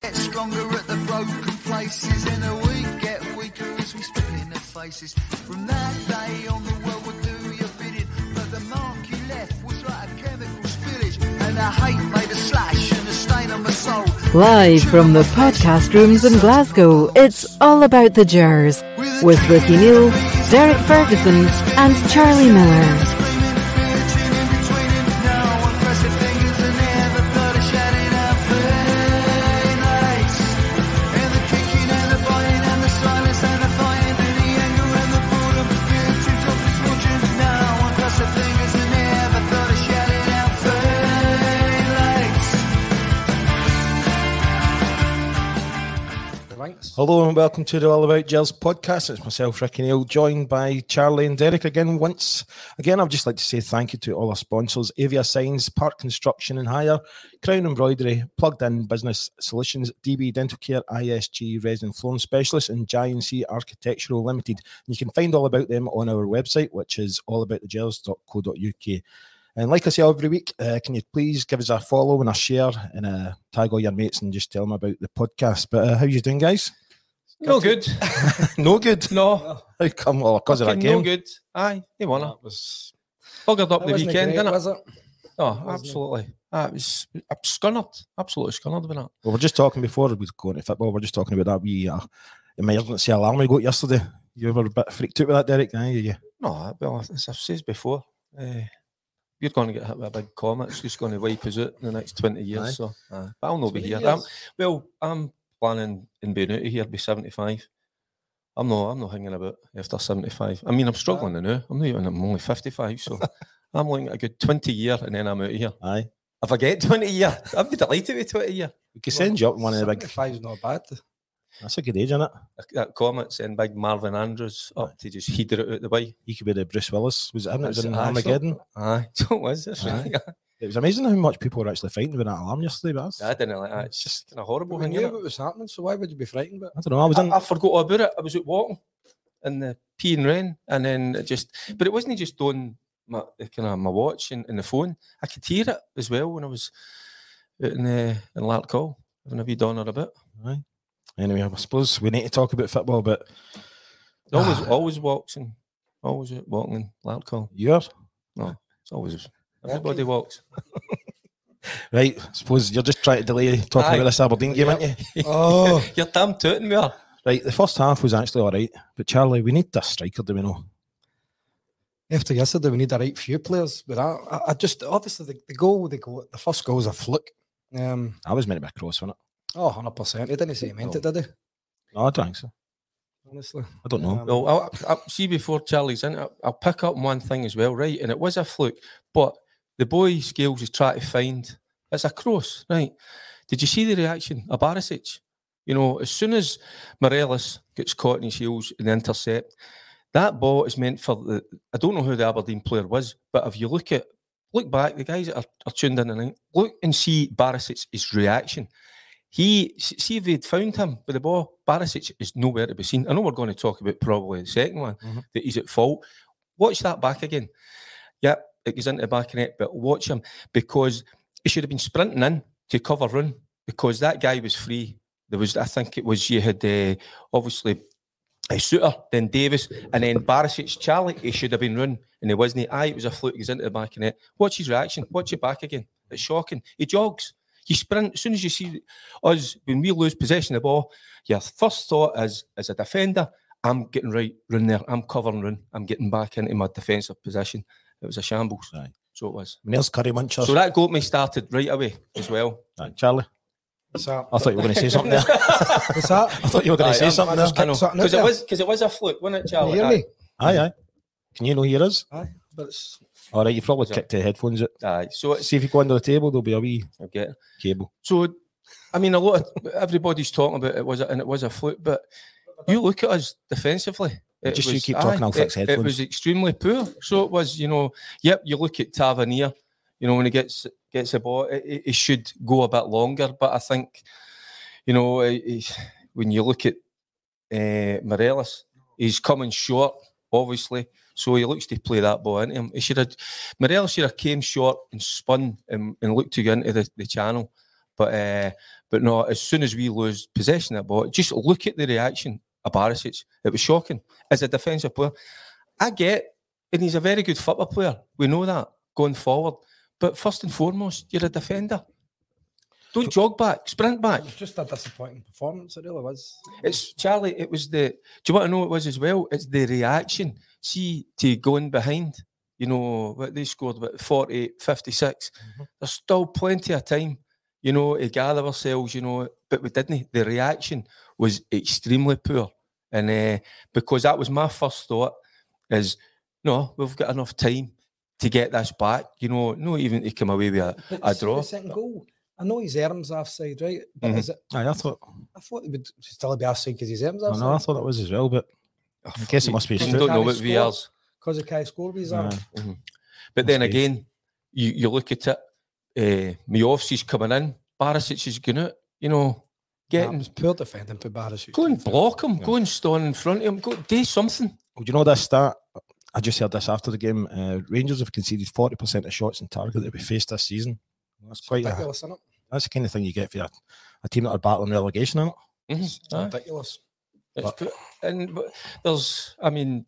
Get stronger at the broken places in a week. Get weaker as we spit in their faces. From that day on, the world would do your bidding. But the mark you left was like a chemical spillage. And the hate made a slash and a stain on my soul. Live from the podcast rooms in Glasgow, it's all about the Gers with Ricki Neill, Derek Ferguson, and Charlie Miller. Hello and welcome to the All About Gers podcast. It's myself, Ricki Neill, joined by Charlie and Derek again. Once again, I'd just like to say thank you to all our sponsors Avia Signs, Park Construction and Hire, Crown Embroidery, Plugdin Business Solutions, DB Dental Care, ISG Resin Flooring Specialist, and J&C Architectural Limited. You can find all about them on our website, which is allaboutthegers.co.uk. And like I say every week, uh, can you please give us a follow and a share and uh, tag all your mates and just tell them about the podcast? But uh, how you doing, guys? No good. no good. No. How come? Well, because of that game. No good. Aye, he won it. was Buggered up that the weekend, great, didn't it? was it? Oh, absolutely. It was I'm scunnered. Absolutely scunnered about it. Well, we're just talking before we go into football. We're just talking about that wee uh, emergency alarm we got yesterday. You were a bit freaked out with that, Derek. Aye, yeah. No, well, as I've said before, uh, we're going to get hit with a big comet. It's just going to wipe us out in the next 20 years. Aye. So, uh, but I'll not be here. I'm, well, I'm planning in being out of here by 75. I'm not, I'm not hanging about after 75. I mean, I'm struggling now. I'm not even, I'm only 55. So I'm looking at a good 20 year and then I'm out of here. Aye. If I get 20 year, I'd be delighted with 20 year. We could send you up one of the big. Five's not bad. That's a good age, isn't it? That comment saying big Marvin Andrews up to just header it out the way. He could be the Bruce Willis. Was it him? It was in Aye, Armageddon. Aye, so it was this. Aye. It was amazing how much people were actually fighting with that alarm yesterday. But that's, I didn't like that. It's just kind of horrible. Thing, knew what was happening, so why would you be frightened? But I don't know. I was in. I, I forgot all about it. I was out walking in the peeing rain, and then it just, but it wasn't just on my kind of my watch and, and the phone. I could hear it as well when I was out in the in Larkhall. Having a wee done it a bit. Aye. Anyway, I suppose we need to talk about football, but Always, ah. always walks and always walking in Larkhall. you're no, It's always everybody walks. right. I suppose you're just trying to delay talking Aye. about this Aberdeen game, aren't you? oh, You're damn tooting me. are. Right. The first half was actually all right, but Charlie, we need a striker, do we know? after yesterday, we need the right few players. But I, I, I just obviously the, the goal, the goal, the first goal was a fluke. Um, I was meant to be a cross, wasn't it? oh, 100 percent. He didn't say he meant it, did he? No, I don't think so. Honestly, I don't know. Um, Well, I'll, I'll see before Charlie's in. I'll, I'll pick up one thing as well, right? And it was a fluke, but the boy Scales is trying to find it's a cross, right? Did you see the reaction of Barisic? You know, as soon as Morelos gets caught in his heels in the intercept, that ball is meant for the. I don't know who the Aberdeen player was, but if you look at look back, the guys that are, are tuned in and look and see Barisic's reaction. He see if they'd found him with the ball. Barisic is nowhere to be seen. I know we're going to talk about probably the second one Mhm. that he's at fault. Watch that back again. Yep, goes into the back of net, but watch him because he should have been sprinting in to cover run because that guy was free. There was, I think it was you had uh, obviously a Souttar, then Davis, and then Barisic, Charlie. He should have been run, and he wasn't. Aye, it was a fluke. He's into the back of net. Watch his reaction. Watch it back again. It's shocking. He jogs. You sprint as soon as you see us when we lose possession of the ball. Your first thought is, as a defender, I'm getting right run there. I'm covering run. I'm getting back into my defensive position. It was a shambles. Aye. So it was. And there's Curry Muncher. So that got me started right away as well. Aye, Charlie, what's that? I thought you were going to say something there. What's that? I thought you were going to say I'm- something I there. just something because it was because it was a fluke, wasn't it, Can you Charlie? hear Aye. me? Aye, aye. Can you know hear us? Aye. but it's All right, you probably Is kicked the headphones out. Aye, so See if you go under the table, there'll be a wee I get cable. So, I mean, a lot of everybody's talking about it was a, and it was a fluke, but you look at us defensively. It Just you was, keep talking, I'll fix it, it was extremely poor. So it was, you know, yep. You look at Tavernier, you know, when he gets gets a ball, it, it, it should go a bit longer. But I think, you know, eh, eh, when you look at uh, Morelos, he's coming short, obviously. So he looks to play that ball into him. He should have Morelos should have came short and spun and, and looked to go into the, the channel. But uh, but no, as soon as we lose possession of that ball, just look at the reaction of Barisic. It was shocking. As a defensive player, I get, and he's a very good football player. We know that going forward. But first and foremost, you're a defender. Don't jog back, sprint back. it was just a disappointing performance. It really was. It's Charlie. It was the. Do you want to know what it was as well? It's the reaction. See, to going behind. You know what they scored about 48, 56. Mm-hmm. There's still plenty of time. You know to gather ourselves. You know, but we didn't. The reaction was extremely poor, and uh, because that was my first thought is, no, we've got enough time to get this back. You know, not even to come away with a, But a draw. The second goal. I know his arms offside, right? But Mhm. is it? Aye, I thought, I thought it would still be offside because his arms I offside. know, I thought it was as well, but I guess it must be I Because don't know what score. VR's. because of Kai score with his arm. Aye. But then again, you, you look at it, uh, Miovski's coming in, Barisic is going out, you know, That getting, was poor defending for Barisic. go and block him, go and stand in front of him, go do something. Well, do you know that stat? I just heard this after the game. Uh, Rangers have conceded 40% of shots in target that we faced this season. That's quite a, ridiculous, isn't it? that's the kind of thing you get for a, a team that are battling relegation, isn't it? Mhm, It's aye. ridiculous. It's good. And but there's, I mean,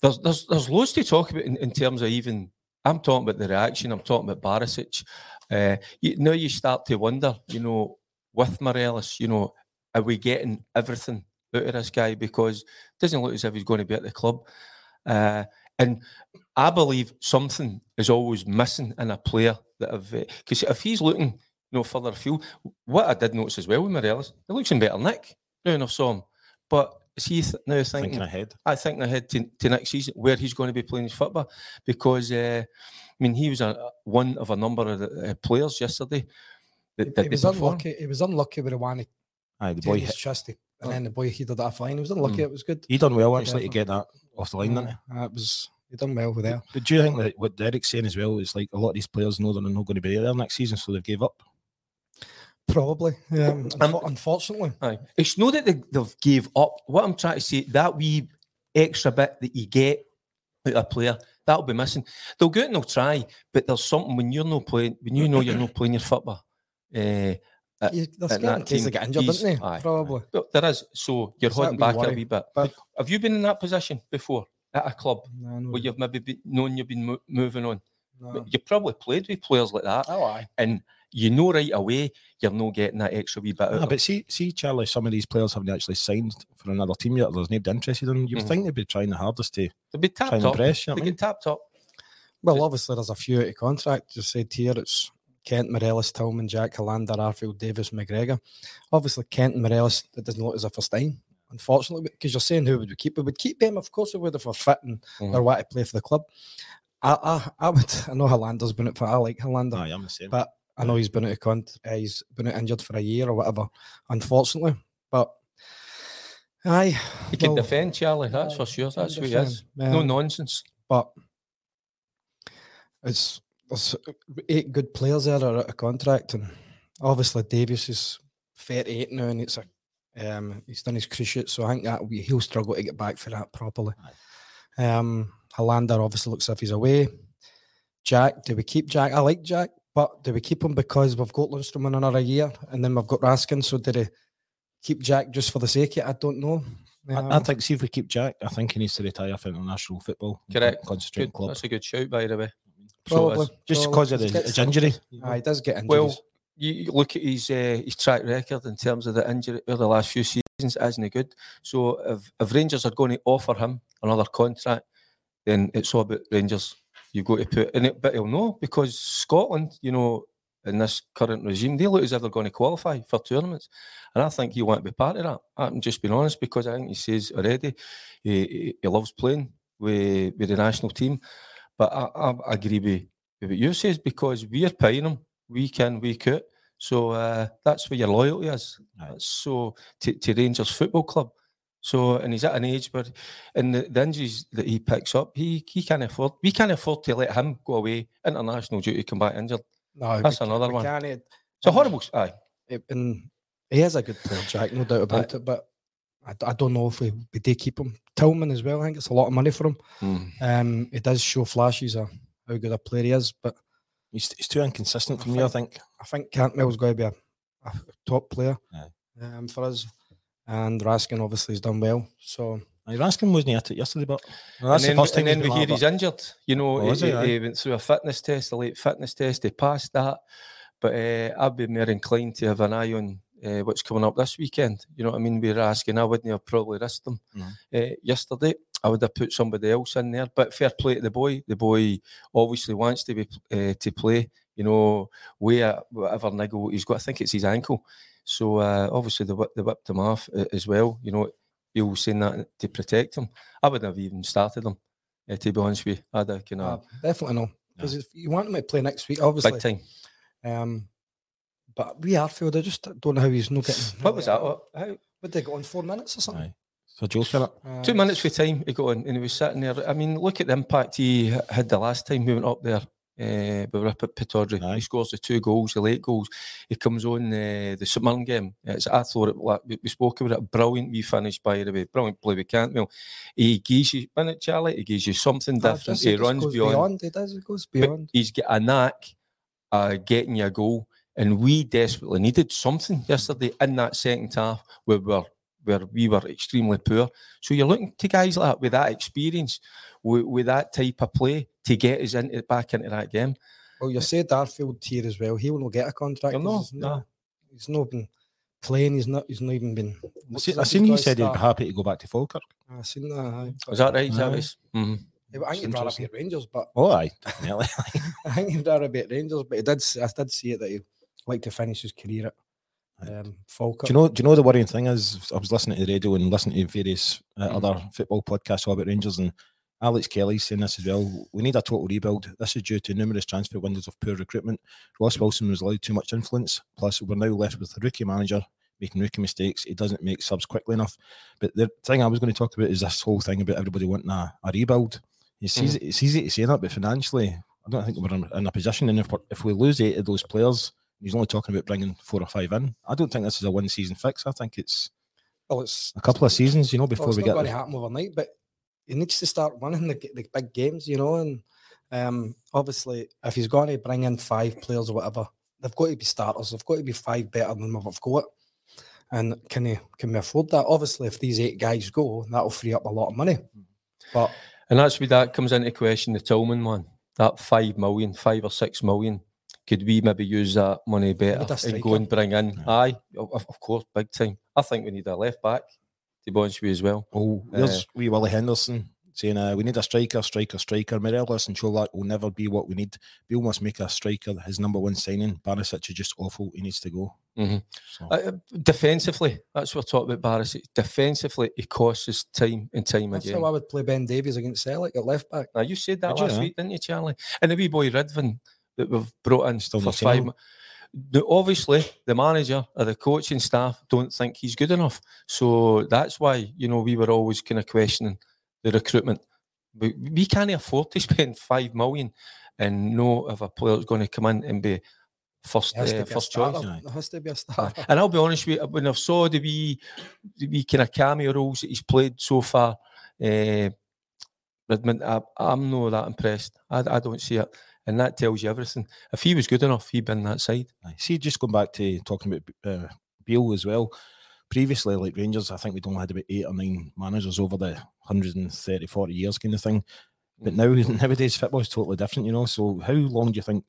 there's there's there's loads to talk about in, in terms of even. I'm talking about the reaction. I'm talking about Barisic. Uh, you, now you start to wonder, you know, with Morelos, you know, are we getting everything out of this guy? Because it doesn't look as if he's going to be at the club. Uh, and I believe something is always missing in a player that have because if he's looking, you know, further afield, what I did notice as well with Morelos, he looks in better nick now I saw him. But is he th- now thinking? Thinking ahead. I think ahead to, to next season where he's going to be playing his football because uh, I mean he was a, one of a number of the, uh, players yesterday that He did was unlucky. He was unlucky with the one Aye, the boy hit, chest, and Oh. then the boy he did that fine. He was unlucky. Mm. It was good. he done well Yeah, actually to get that off the line, didn't he? It was he done well with that. But do you think that what Derek's saying as well is like a lot of these players know they're not going to be there next season, so they've gave up? Probably. Um, unfo- unfortunately, Aye. It's not that they, they've gave up. What I'm trying to say, that wee extra bit that you get out of a player, that'll be missing. They'll go out and they'll try, but there's something when you're not playing, when you know you're not playing your football. Uh, Uh, He- they're scared that in case they team, get injured, he's- didn't they? aye, Probably. But there is, so you're holding back a wee bit. But- Have you been in that position before at a club No, no, where you've maybe been, known you've been mo- moving on? no. You probably played with players like that, Oh, aye. and you know right away you're not getting that extra wee bit. Out Ah, of but see, see, Charlie, some of these players haven't actually signed for another team yet. There's nobody interested in. Them. You Mhm. think they'd be trying the hardest to They'll be tapped up. impress. You know They I mean? get tapped up. Well, obviously, there's a few out of contract. You said here, it's Kent, Morelos, Tillman, Jack, Helander, Arfield, Davis, McGregor. Obviously, Kent and Morelos, it doesn't look as if a staying, unfortunately, because you're saying who would we keep? We would keep them, of course, we would if we're fit and Mhm. they're want to play for the club. I, I, I would. I know Helander's been it for. I like Helander, Aye, I'm the same. but I know he's been out of con- uh, He's been out injured for a year or whatever. Unfortunately, but aye, He can defend, Charlie. That's aye, for sure. That's who he is. defend. No Um, nonsense. but it's there's eight good players there that are out of contract, and obviously Davis is 38 now, and it's a um, he's done his cruciate, so I think that we, he'll struggle to get back for that properly. Um, Helander obviously looks as if he's away. Jack, do we keep Jack? I like Jack, but do we keep him because we've got Lundstram in another year, and then we've got Raskin? So did he keep Jack just for the sake of it? I don't know. I, I Um, think, see if we keep Jack, I think he needs to retire from international football. and con- Correct. Concentrate Good. club. That's a good shout, by the way. So it probably is. Just because of the, gets his injury. Aye, he does get injuries. Well, you you look at his uh, his track record in terms of the injury of the last few seasons isn't good. So if, if Rangers are going to offer him another contract, then it's all about Rangers. You've got to put in it, but he'll know because Scotland, you know, in this current regime, they look as if they're going to qualify for tournaments, and I think he won't be part of that. I'm just being honest because I think he says already he, he, he loves playing with with the national team. But I, I, I agree with, with what you says because we're paying him week in, week out. So uh, that's where your loyalty is. That's so to, to Rangers Football Club. So and he's at an age where, and the, the injuries that he picks up, he he can't afford. We can't afford to let him go away international duty, come back injured. No, That's we, another we one. Can't, It's a horrible. Aye, it, and he is a good player, Jack, no doubt about it. But I, I don't know if we, we do keep him. Tillman as well. I think it's a lot of money for him. Mm. Um, it does show flashes of how good a player he is, but He's, he's too inconsistent for me, I think. I think Cantwell's going to be a, a top player Aye. um, for us. And Raskin obviously has done well. So I asking wasn't he at it yesterday, but well, that's then, the first time and then he's we hear he's injured. You know, Oh, he, he? He went through a fitness test, a late fitness test. He passed that, but uh, I'd be more inclined to have an eye on uh, what's coming up this weekend. You know what I mean? We're asking. I wouldn't have probably risked him Mhm. uh, yesterday. I would have put somebody else in there. But fair play to the boy. The boy obviously wants to be uh, to play. You know, where whatever niggle he's got. I think it's his ankle. So uh, obviously they, whip- they whipped him off uh, as well. You know, you were saying that to protect him. I wouldn't have even started him. Uh, to be honest with you, I'd have kind uh, definitely no. Because if you want him to play next week, obviously. big time. Um, but we Arfield, I just don't know how he's not getting. What was that? What, how, Would they go on four minutes or something? Aye. So Joe's got it. Uh, two minutes for time he got on and he was sitting there. I mean, look at the impact he had the last time we went up there. Uh, we were up at Pittodrie. Aye. He scores the two goals, the late goals. He comes on uh, the St Mirren game. It's, I thought it, like, we, we spoke about it. Brilliant we finish by the way. Brilliant play with Cantwell. He gives you, wasn't Charlie? He gives you something different. He runs goes beyond. He does. He goes but beyond. he's got a knack uh, getting you a goal, and we desperately needed something yesterday in that second half where we were where we were extremely poor. So you're looking to guys like that with that experience, with, with that type of play to get us into back into that game. Well, you said Darfield here as well. He will not get a contract. He'll He's no. not, he's not been playing. He's not. He's not even been. I what's seen, his I seen He's he got to said he'd be happy to go back to Falkirk. I seen that. aye. Is that right, Aye. Travis? Mhm. Yeah, I think he'd rather be interesting. at Rangers, but Oh, aye, definitely. I think he'd rather be at Rangers. But he did. s- I did see it that he'd like to finish his career at um, Falkirk. Do you know? Do you know the worrying thing is? I was listening to the radio and listening to various uh, Mm. other football podcasts all about Rangers, and Alex Kelly's saying this as well. We need a total rebuild. This is due to numerous transfer windows of poor recruitment. Ross Wilson was allowed too much influence. Plus, we're now left with a rookie manager making rookie mistakes. He doesn't make subs quickly enough. But the thing I was going to talk about is this whole thing about everybody wanting a, a rebuild. It's easy, it's easy to say that, but financially, I don't think we're in, in a position. And if, we're- if we lose eight of those players, he's only talking about bringing four or five in. I don't think this is a one season fix. I think it's well, it's a couple of seasons, you know, before well, before it's we not get. going to happen overnight. But he needs to start winning the, the big games, you know. And um, obviously, if he's going to bring in five players or whatever, they've got to be starters. They've got to be five better than what we've got. And can he can we afford that? Obviously, if these eight guys go, that'll free up a lot of money. But And that's where that comes into question the Tillman one. That five million, five or six million. Could we maybe use that money better and go and bring in? Aye, of, of course, big time. I think we need a left back to be honest with you as well. Oh, there's wee Willie Henderson saying uh, we need a striker, striker, striker. Morelos and Colak will never be what we need. We must make a striker his number one signing. Barisic is just awful. He needs to go. Mhm. So, Uh, defensively, that's what we're talking about, Barris. Defensively, he costs us time and time that's again. how I would play Ben Davies against Celtic at left back. Now you said that Did you, last huh? week, didn't you, Charlie? And the wee boy Ridvan that we've brought in Still for not five. him. mo- the- obviously, the manager or the coaching staff don't think he's good enough. So that's why you know we were always kind of questioning the recruitment. We, we can't afford to spend five million and know if a player's going to come in and be first He has to uh, first choice. starter. There has to be a starter. And I'll be honest with you, when I've saw the wee, the wee kind of cameo roles that he's played so far, uh, Redmond, I, I'm not that impressed. I, I don't see it. And that tells you everything. If he was good enough, he'd been that side. see, just going back to talking about uh, Beale as well. Previously, like Rangers, I think we'd only had about eight or nine managers over the 130, 40 years kind of thing. But now, nowadays, football is totally different, you know. So, how long do you think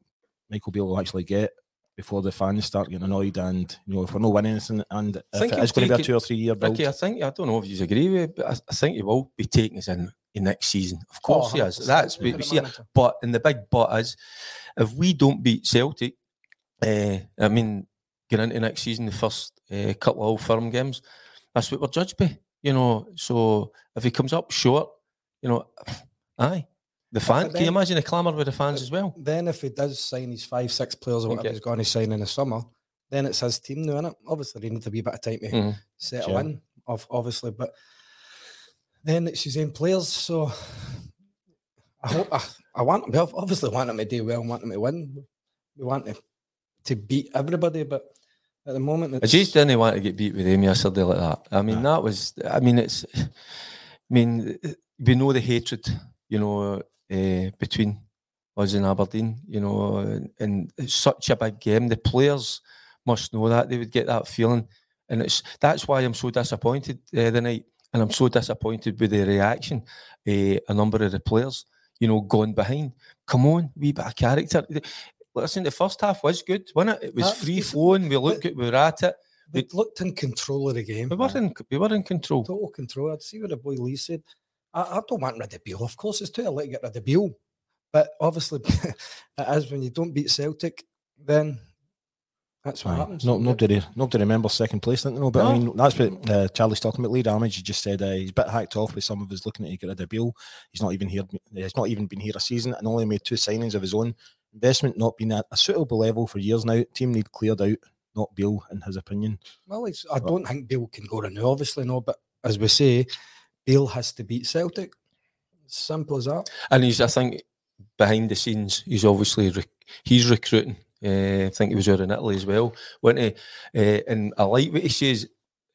Michael Beale will actually get before the fans start getting annoyed? And, you know, if we're not winning anything, and if think it going to be a two or three year build, Ricky, I think I don't know if you agree with it, but I, I think he will be taking us in next season. Of course he is. That's yeah. we see it. But and the big but is, if we don't beat Celtic, uh, I mean, get into next season, the first uh, couple of old firm games, that's what we're judged by. You know, so if he comes up short, you know, aye, The fan, can you imagine the clamour with the fans as well? Then if he does sign his five, six players or whatever he's going to sign in the summer, then it's his team now, innit? Obviously, they need to be a wee bit of time to Mhm. settle Sure. in, of obviously, but then it's his own players. So I hope I, I want well, obviously want him to do well, want him to win. We want to, to beat everybody, but at the moment, I it's, just didn't want to get beat with him yesterday like that. I mean, that was. I mean, it's. I mean, we know the hatred, you know, uh, between us and Aberdeen, you know, and, and it's such a big game. The players must know that they would get that feeling, and it's that's why I'm so disappointed uh, the night, and I'm so disappointed with the reaction. Uh, a number of the players, you know, going behind. Come on, wee bit of character. Listen, the first half was good, wasn't it? It was That's free decent. flowing. We looked good. We were at it. We looked in control of the game. We were in. We were in control. total control. I'd see what the boy Lee said. I, I don't want rid of Beale. Of course, it's too early to get rid of Beale. But obviously, it is when you don't beat Celtic, then that's what Aye. happens. No, nobody, nobody remembers second place, didn't they? know? But I No. mean, that's what uh, Charlie's talking about. Lee Ramage, he just said uh, he's a bit hacked off with some of us looking at to get rid of Beale. He's not even here. He's not even been here a season and only made two signings of his own. Investment not been at a suitable level for years now. Team need cleared out, not Beale, in his opinion. Well, it's, I don't think Beale can go renew, obviously, no. But as we say, Beale has to beat Celtic. Simple as that. And he's, I think, behind the scenes, he's obviously rec- he's recruiting. Uh, I think he was out in Italy as well, wasn't he? Uh, and I like what he says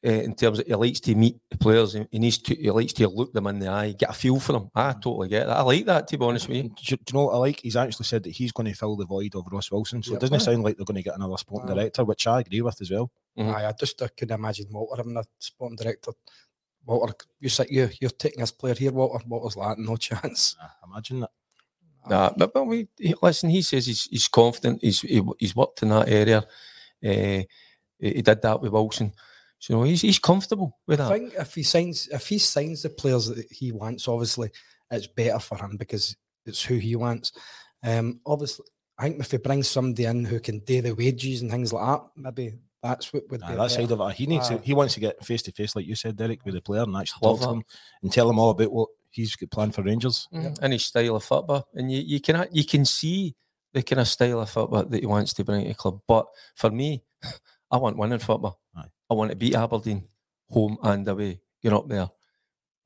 uh, in terms of he likes to meet the players. He, he needs to. He likes to look them in the eye, get a feel for them. I totally get that. I like that. To be honest with you. Do, you- do you know what I like? He's actually said that he's going to fill the void of Ross Wilson. So Yeah, it doesn't aye. sound like they're going to get another sporting Aye. director, which I agree with as well. Aye, I just I couldn't imagine Walter having a sporting director. Walter, you sit you you're taking this player here, Walter. Walter's like no chance. Imagine that. Nah, but, but we listen. He says he's he's confident. He's he, he's worked in that area. Uh, he, he did that with Wilson. So you know, he's he's comfortable with that. I think if he signs if he signs the players that he wants, obviously it's better for him because it's who he wants. Um, obviously, I think if he brings somebody in who can do the wages and things like that, maybe that's what would Aye, be that side of it, he needs to, he wants to get face to face, like you said, Derek, with the player and actually talk to that. him and tell him all about what he's got planned for Rangers. Mhm. and his style of football, and you, you can you can see the kind of style of football that he wants to bring to the club. But for me, I want winning football. Aye. I want to beat Aberdeen home and away. Get up there.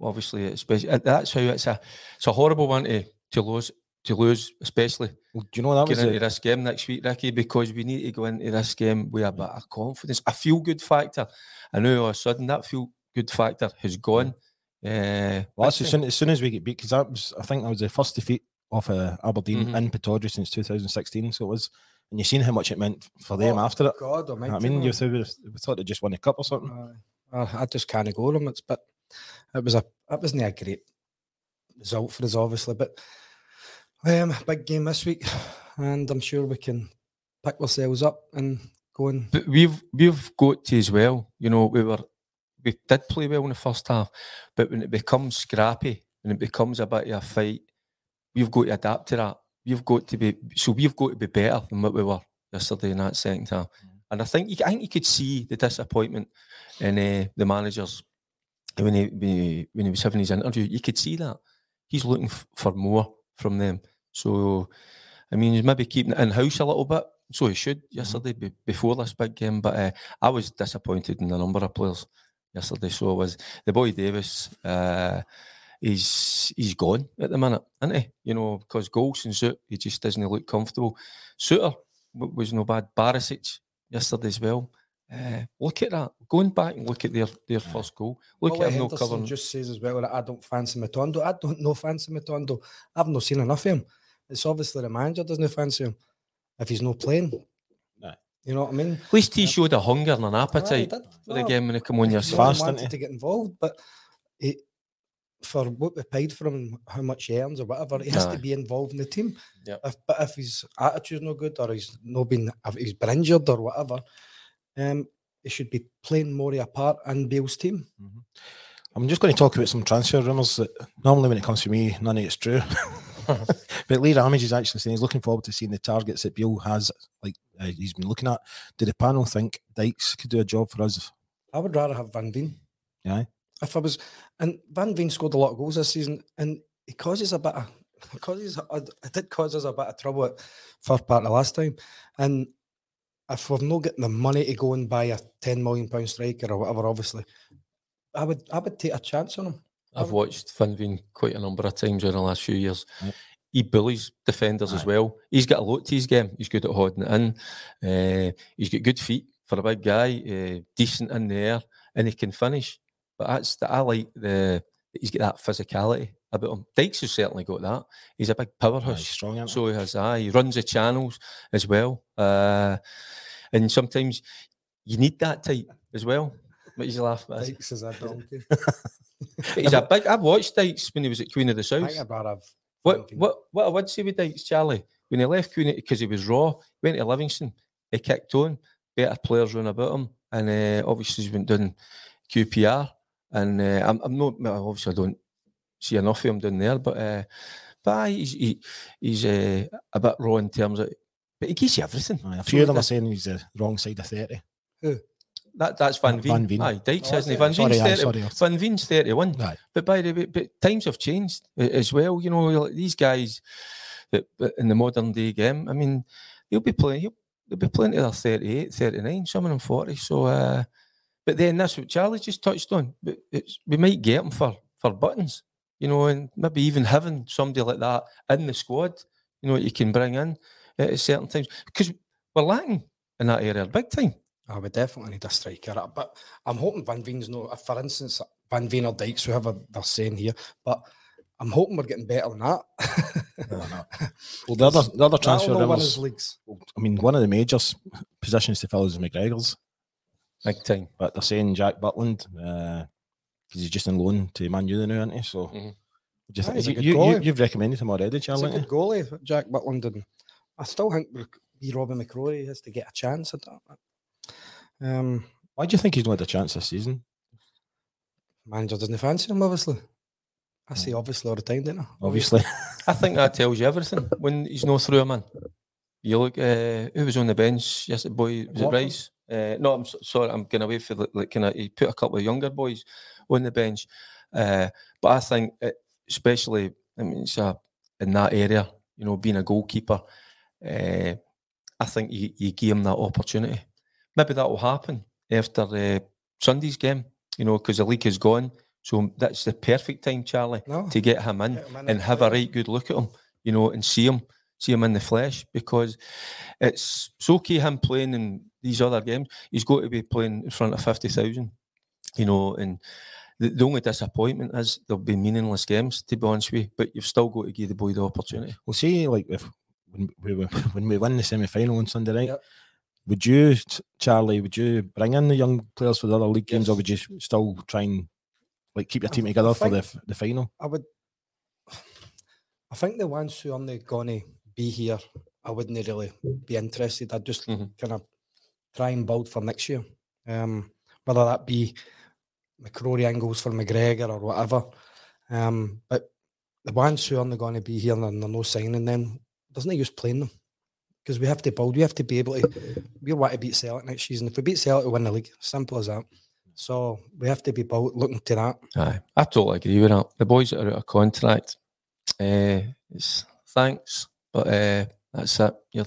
Obviously, especially uh, that's how it's a it's a horrible one to to lose to lose, especially Well, do you know that was get into the, this game next week, Ricky, because we need to go into this game with a bit of confidence, a feel good factor. I know all of a sudden that feel good factor has gone. Uh, well, that's as soon, as soon as we get beat because that was I think that was the first defeat of uh, Aberdeen Mhm. in Pittodrie since 2016. So it was, and you've seen how much it meant for them Oh, after it. God, I almighty, mean, you thought we we thought they just won a cup or something. Aye. I, I just can't go them. It's but it was a it wasn't a great result for us, obviously. But um, big game this week, and I'm sure we can pick ourselves up and go and But we've we've got to as well. You know, we were we did play well in the first half, but when it becomes scrappy and it becomes a bit of a fight, we've got to adapt to that. We've got to be so we've got to be better than what we were yesterday in that second half. And I think you, I think you could see the disappointment in uh, the managers when he when he, when he was having his interview. You could see that he's looking f- for more from them. So, I mean, he's maybe keeping it in house a little bit. So he should yesterday be, before this big game. But uh, I was disappointed in the number of players yesterday. So it was the boy Davis. Uh, he's he's gone at the minute, isn't he? You know, because Goldson Soot, he just doesn't look comfortable. Souttar was no bad. Barisic yesterday as well. Uh, look at that. Going back and look at their, their first goal. Look Ollie at him no Henderson covering. just says as well that I don't fancy Matondo. I don't know fancy Matondo. I've not seen enough of him. It's obviously the manager doesn't fancy him if he's not playing. Aye. You know what I mean? At least he showed a hunger and an appetite did. for the No, game when he come on your he side. fast, wanted to get involved, but he, for what we paid for him, how much he earns or whatever, he has Aye. to be involved in the team. Yep. If, but if his attitude's no good or he's not been, if he's been injured or whatever, um, he should be playing more of a part in Beale's team. I'm just going to talk about some transfer rumours that normally when it comes to me, none of it's true. but Lee Ramage is actually saying he's looking forward to seeing the targets that Beale has, like uh, he's been looking at. Do the panel think Dykes could do a job for us? I would rather have Van Veen. Yeah. If I was, and Van Veen scored a lot of goals this season, and he causes a bit of because he's, it it did cause us a bit of trouble at first part of last time. And if we've not getting the money to go and buy a ten million pound striker or whatever, obviously, I would I would take a chance on him. I've watched Van Veen quite a number of times in the last few years. Yep. He bullies defenders as well. He's got a lot to his game. He's good at holding it in. Uh, he's got good feet for a big guy, uh, decent in the air, and he can finish. But that's the, I like the he's got that physicality about him. Dykes has certainly got that. He's a big powerhouse. he's strong? So he has. Aye, he runs the channels as well. Uh, and sometimes you need that type as well. But he's laughing. Dykes is a donkey. He's a big. I've watched Dykes when he was at Queen of the I South. think I'd rather have What what what I would say with Dykes, Charlie, when he left Queen because he was raw, went to Livingston, he kicked on, better players run about him, and uh, obviously he's been doing QPR, and uh, I'm, I'm not obviously I don't see enough of him down there, but uh, but he's he, he's uh, a bit raw in terms of, but he gives you everything. Aye, a So few of them are saying he's the wrong side of 30. That that's Van Uh, Veen. Van Veen. Aye, Dykes Oh, isn't he? Van sorry, Veen's aye, 30, sorry. Van Veen's 31. Aye. But by the way, but times have changed as well. You know, these guys that that in the modern day game, I mean, he'll be playing. He'll, they'll be playing to their 38, 39, some of them 40. So, uh, but then that's what Charlie just touched on. But it's, we might get him for for buttons, you know, and maybe even having somebody like that in the squad, you know, you can bring in at certain times because we're lacking in that area big time. I would definitely need a striker. uh, But I'm hoping Van Veen's not. for instance, Van Veen or Dykes, whoever they're saying here, but I'm hoping we're getting better than that. Well, the other, the other That'll transfer not win us rumours, leagues. I mean, one of the major positions to fill is McGregor's, Big time. but they're saying Jack Butland, because he's just on loan to Man U now, isn't he? So, Mhm. do you Aye, think, he's a you, good you, you, goalie. you've recommended him already, He's a Charlie? good goalie, Jack Butland. And I still think we're- McCrorie has to get a chance at that. Um, Why do you think he's not had a chance this season? manager doesn't fancy him, obviously. I say obviously all the time, don't I? Obviously. I think that tells you everything when he's no through a man. You look, uh, who was on the bench yesterday? Boy, was it Watford? Rice? Uh, no, I'm so, sorry, I'm going away for like kind of. He put a couple of younger boys on the bench, uh, but I think, it, especially, I mean, it's a, in that area, you know, being a goalkeeper, uh, I think you, you give him that opportunity. Maybe that will happen after uh, Sunday's game, you know, because the league is gone. So that's the perfect time, Charlie, No. to get him in Get him in and and have a play. right good look at him, you know, and see him, see him in the flesh because it's so key him playing in these other games. He's got to be playing in front of fifty thousand, you know, and the, the only disappointment is there'll be meaningless games to be honest with you, but you've still got to give the boy the opportunity. We'll see, like, if when we, when we win the semi final on Sunday night, Yep. Would you, Charlie, would you bring in the young players for the other league games, or would you still try and like keep your team th- together for the the final? I would. I think the ones who aren't going to be here, I wouldn't really be interested. I'd just Mhm. kind of try and build for next year. Um, whether that be McCrorie angles for McGregor or whatever. Um, but the ones who aren't going to be here and they're no signing them, there's no use playing them because we have to build. We have to be able to. We want to beat Celtic next season. If we beat Celtic, we win the league. Simple as that. So we have to be built, looking to that. Aye, I totally agree with that. The boys that are out of contract, uh, it's thanks, but uh, that's it. Your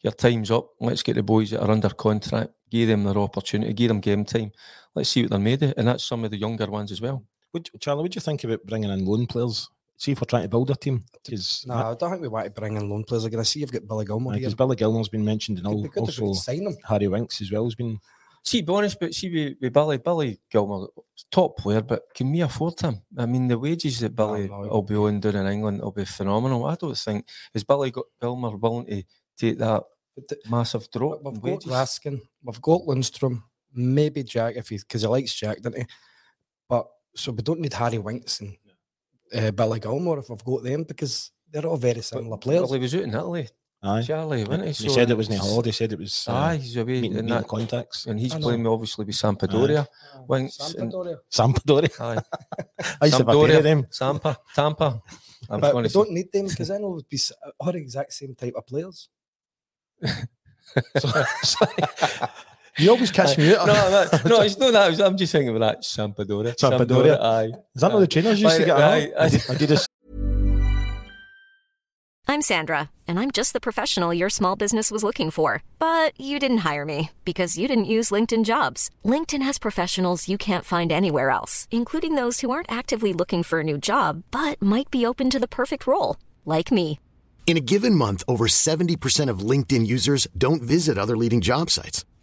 your time's up. Let's get the boys that are under contract, give them their opportunity, give them game time. Let's see what they're made of, and that's some of the younger ones as well. Would Charlie? Would you think about bringing in loan players? See if we're trying to build a team. Because No, I don't think we want to bring in loan players again. I see you've got Billy Gilmour here. Billy Gilmour's been mentioned, and It'd be good if we also could sign him. Harry Winks as well has been. See, be honest, but see, with, with Billy, Billy Gilmour, top player, but can we afford him? I mean, the wages that Billy no. will be on down in England will be phenomenal. I don't think is Billy Go- Gilmour willing to take that But the- massive drop We've in got wages. Raskin, we've got Lundstram, maybe Jack if he because he likes Jack, doesn't he? But so we don't need Harry Winks and uh, Billy Gilmour if I've got them because they're all very similar players. Well, he was out in Italy, Aye. Charlie, wasn't he? He said it wasn't a it's- holiday. Said it was. Uh, Aye, he's away meeting, in meeting that, context, and he's I know. playing obviously with Sampdoria. Winks and- Sampdoria. Sampdoria. Aye, I used to have a pair them. Tampa, Tampa. I'm But going we to don't need them because then we'll be s- all the exact same type of players. So- sorry. You always catch me out. no, that, no, it's not that. I'm just thinking about that Sampdoria. Sampdoria. Aye. Is that what the trainers used to get? Aye, I aye. did, I did a I'm Sandra, and I'm just the professional your small business was looking for. But you didn't hire me because you didn't use LinkedIn jobs. LinkedIn has professionals you can't find anywhere else, including those who aren't actively looking for a new job but might be open to the perfect role, like me. In a given month, over 70% of LinkedIn users don't visit other leading job sites.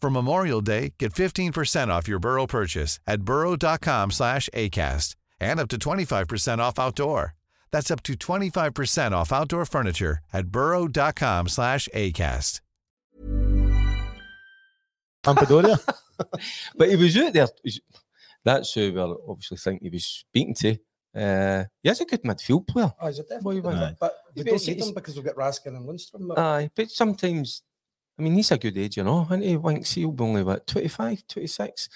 For Memorial Day, get 15% off your Burrow purchase at burrow.com/acast and up to 25% off outdoor. That's up to 25% off outdoor furniture at burrow.com/acast. Sampadoria. But he was out there. he's- That's who we obviously think he was speaking to. Uh, he is a good midfield player. Oh, is it Well, definitely? might- But we don't see it's- them because we've got Raskin and Lundstram. But Aye, but sometimes, I mean, he's a good age, you know, and he Winks, he'll be only, what, 25, 26?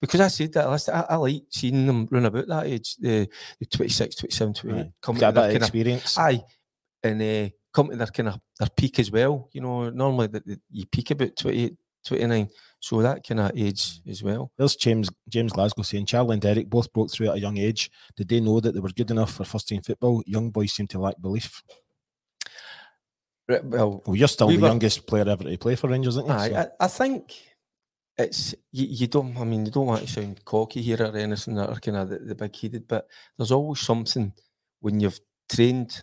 Because I said that last, I, I like seeing them run about that age, the, the 26, 27, 28. Aye. Come Got to their bit of experience. Aye, and uh, come to their kind of their peak as well. You know, normally the, the, you peak about 28, 29. So that kind of age as well. There's James James Glasgow saying Charlie and Derek both broke through at a young age. Did they know that they were good enough for first team football? Young boys seem to lack belief. Well, Well, you're still We the were- youngest player ever to play for Rangers, isn't you? Aye, So- I, I think it's you, you don't. I mean, you don't want to sound cocky here or anything that are kind of the, the big headed, but there's always something when you've trained.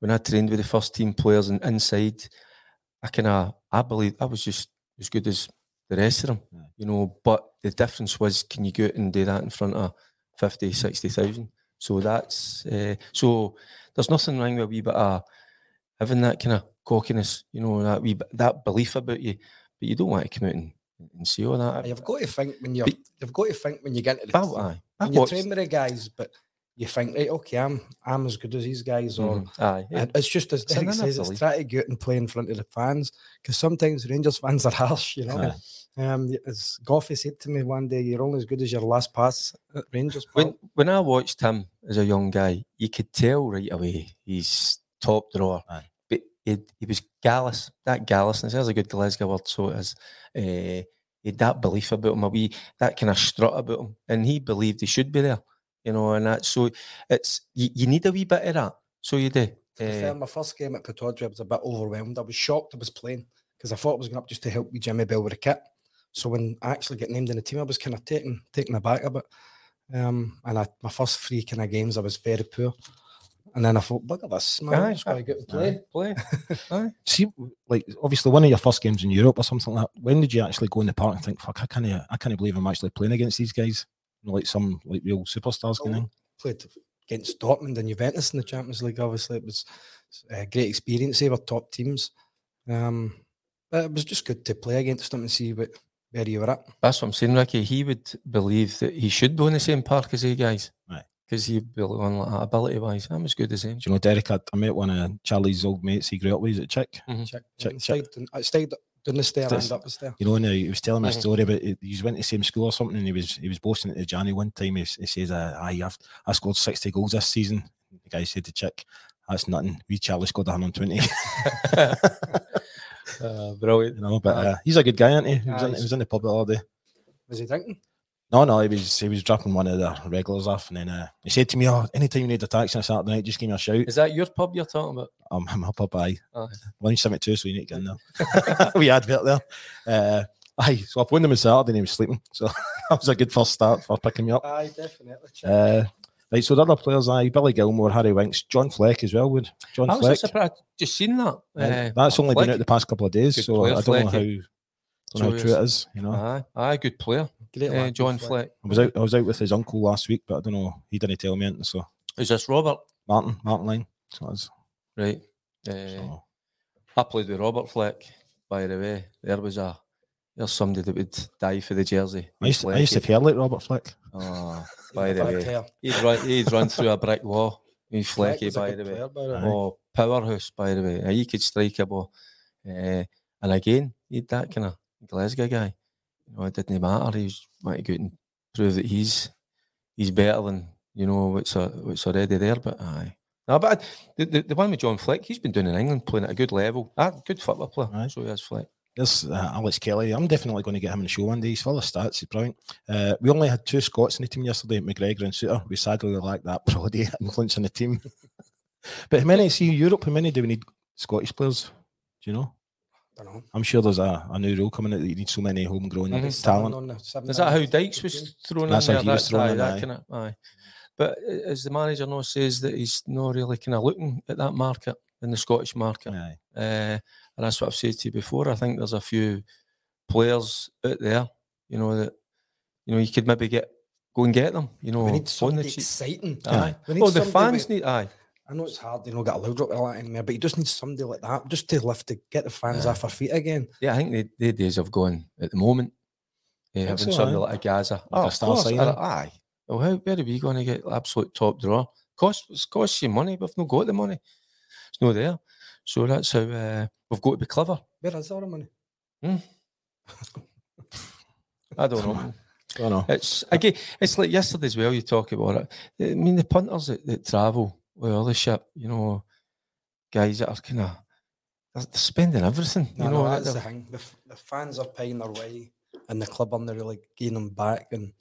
When I trained with the first team players and inside, I kind of I believe I was just as good as the rest of them, Aye. you know. But the difference was, can you go out and do that in front of 50, 60,000? So that's uh, so. There's nothing wrong with a wee bit of having that kind of cockiness, you know, that wee that belief about you. But you don't want to come out and, and see all that. you've got to think when you're. But- You've got to think when you get into the. Team. aye, I when you train with the guys, but you think, right, okay, I'm I'm as good as these guys, or Mhm, Aye, yeah. it's just as Derek says, it's try to go out and play in front of the fans because sometimes Rangers fans are harsh, you know. Aye. Um, as Goughie said to me one day, "You're only as good as your last pass at Rangers." when when I watched him as a young guy, you could tell right away he's top drawer. Aye. But he, he was gallus. That gallusness, there's a good Glasgow word, so it is. Uh, he had that belief about him, a wee that kind of strut about him, and he believed he should be there. You know, and that so it's you, you need a wee bit of that. So you do. To be fair, Uh, my first game at Pittodrie, I was a bit overwhelmed. I was shocked I was playing because I thought I was going up just to help with Jimmy Bell with a kit. So when I actually get named in the team, I was kind of taken taken aback a bit. Um, and I, my first three kind of games, I was very poor. And then I thought, bugger this, man, Aye, I'm just going to get and play. play, play. See, like obviously one of your first games in Europe or something like that. When did you actually go in the park and think, "Fuck, I can't, I can't believe I'm actually playing against these guys"? You know, like some like real superstars kind of thing. Played against Dortmund and Juventus in the Champions League. Obviously, it was a great experience. They were top teams. Um, but it was just good to play against them and see what, where you were at. That's what I'm saying, Ricky. He would believe that he should be in the same park as they guys. Right. Because he built one like ability wise. I'm as good as him. Do you know, Derek? I, I met one of Charlie's old mates. He grew up with. He's at Chick. Check, Check- check, stayed, I stayed down the stair Just- and up the stair. You know, and he was telling me a Mhm. story about he he went to the same school or something, and he was he was boasting to Johnny one time. He, he says, uh, "Aye, I've I scored sixty goals this season." The guy said to Chick, "That's nothing. We Charlie scored one hundred twenty. uh, brilliant. you know, but uh, he's a good guy, isn't he? He was, in, he was in the pub the other day. Was he drinking? No, no, he was he was dropping one of the regulars off, and then uh, he said to me, "Oh, anytime you need a taxi on a Saturday night, just give me a shout." Is that your pub you're talking about? I'm, I'm up up aye. Aye. Lunch seventy two, so we need to get in there. we advert there. Uh, aye, so I phoned him on Saturday and he was sleeping. So that was a good first start for picking me up. Aye, definitely. Uh, right, so the other players, aye, Billy Gilmour, Harry Winks, John Fleck as well. Would John Fleck. I was Fleck? surprised. Just seen that. Uh, that's only been out the past couple of days, Good so player, I don't know how, don't know how true it is. You know, Aye, aye, good player. Great Uh, John Fleck. Fleck. I was out. I was out with his uncle last week, but I don't know. He didn't tell me anything. So Is this Robert? Martin, Martin Line. So that's Right. Uh, so. I played with Robert Fleck, by the way. There was a there's somebody that would die for the jersey. I used, to, I used to feel like Robert Fleck. Oh, by the way. player. He'd run, he'd run through a brick wall. He's flecky, was by the way. player, by the way. Oh, powerhouse, by the way. He could strike a ball. Uh, And again, he had that kind of Glasgow guy. You know, it didn't matter. He was wanting to go out and prove that he's he's better than you know what's a, what's already there. But aye. No, but I- the, the, the one with John Fleck, he's been doing in England, playing at a good level. Ah, good football player. Aye. So he has Fleck. There's uh, Alex Kelly. I'm definitely going to get him on the show one day. He's full of stats. He's brilliant. Uh, we only had two Scots in the team yesterday, McGregor and Souttar. We sadly lacked that Brody influence in the team. but how many, see Europe, how many do we need Scottish players? Do you know? Don't know. I'm sure there's a, a new rule coming out that you need so many homegrown Mhm. Talent. on the- seven Is that how Dykes was thrown That's in how there? he was thrown aye, in, that aye. kinda- aye. But as the manager now says that he's not really kind of looking at that market in the Scottish market. Aye. Uh, and that's what I've said to you before. I think there's a few players out there, you know, that you know you could maybe get go and get them. You know, We on need the somebody cheap. exciting. Aye. We need Oh, the fans with- need. Aye. I know it's hard, you know, get a loud drop like anymore, but you just need somebody like that just to lift to get the fans off their feet again. Yeah, I think the, the days have gone at the moment. Yeah, having so, somebody aye. like a Gazza. Oh, a of star course. signing. Uh, aye. aye. Well, how, where are we going to get absolute top draw? Cost, it's costs you money. But we've not got the money. It's not there. So that's how uh, we've got to be clever. Where is our money? Hmm? I don't know. I don't know. It's again, it's like yesterday as well. You talk about it. I mean, the punters that, that travel with all the ship, you know, guys that are kind of they're, they're spending everything. You No, know, no, that's the thing. The, f- the fans are paying their way, and the club aren't really gaining them back, and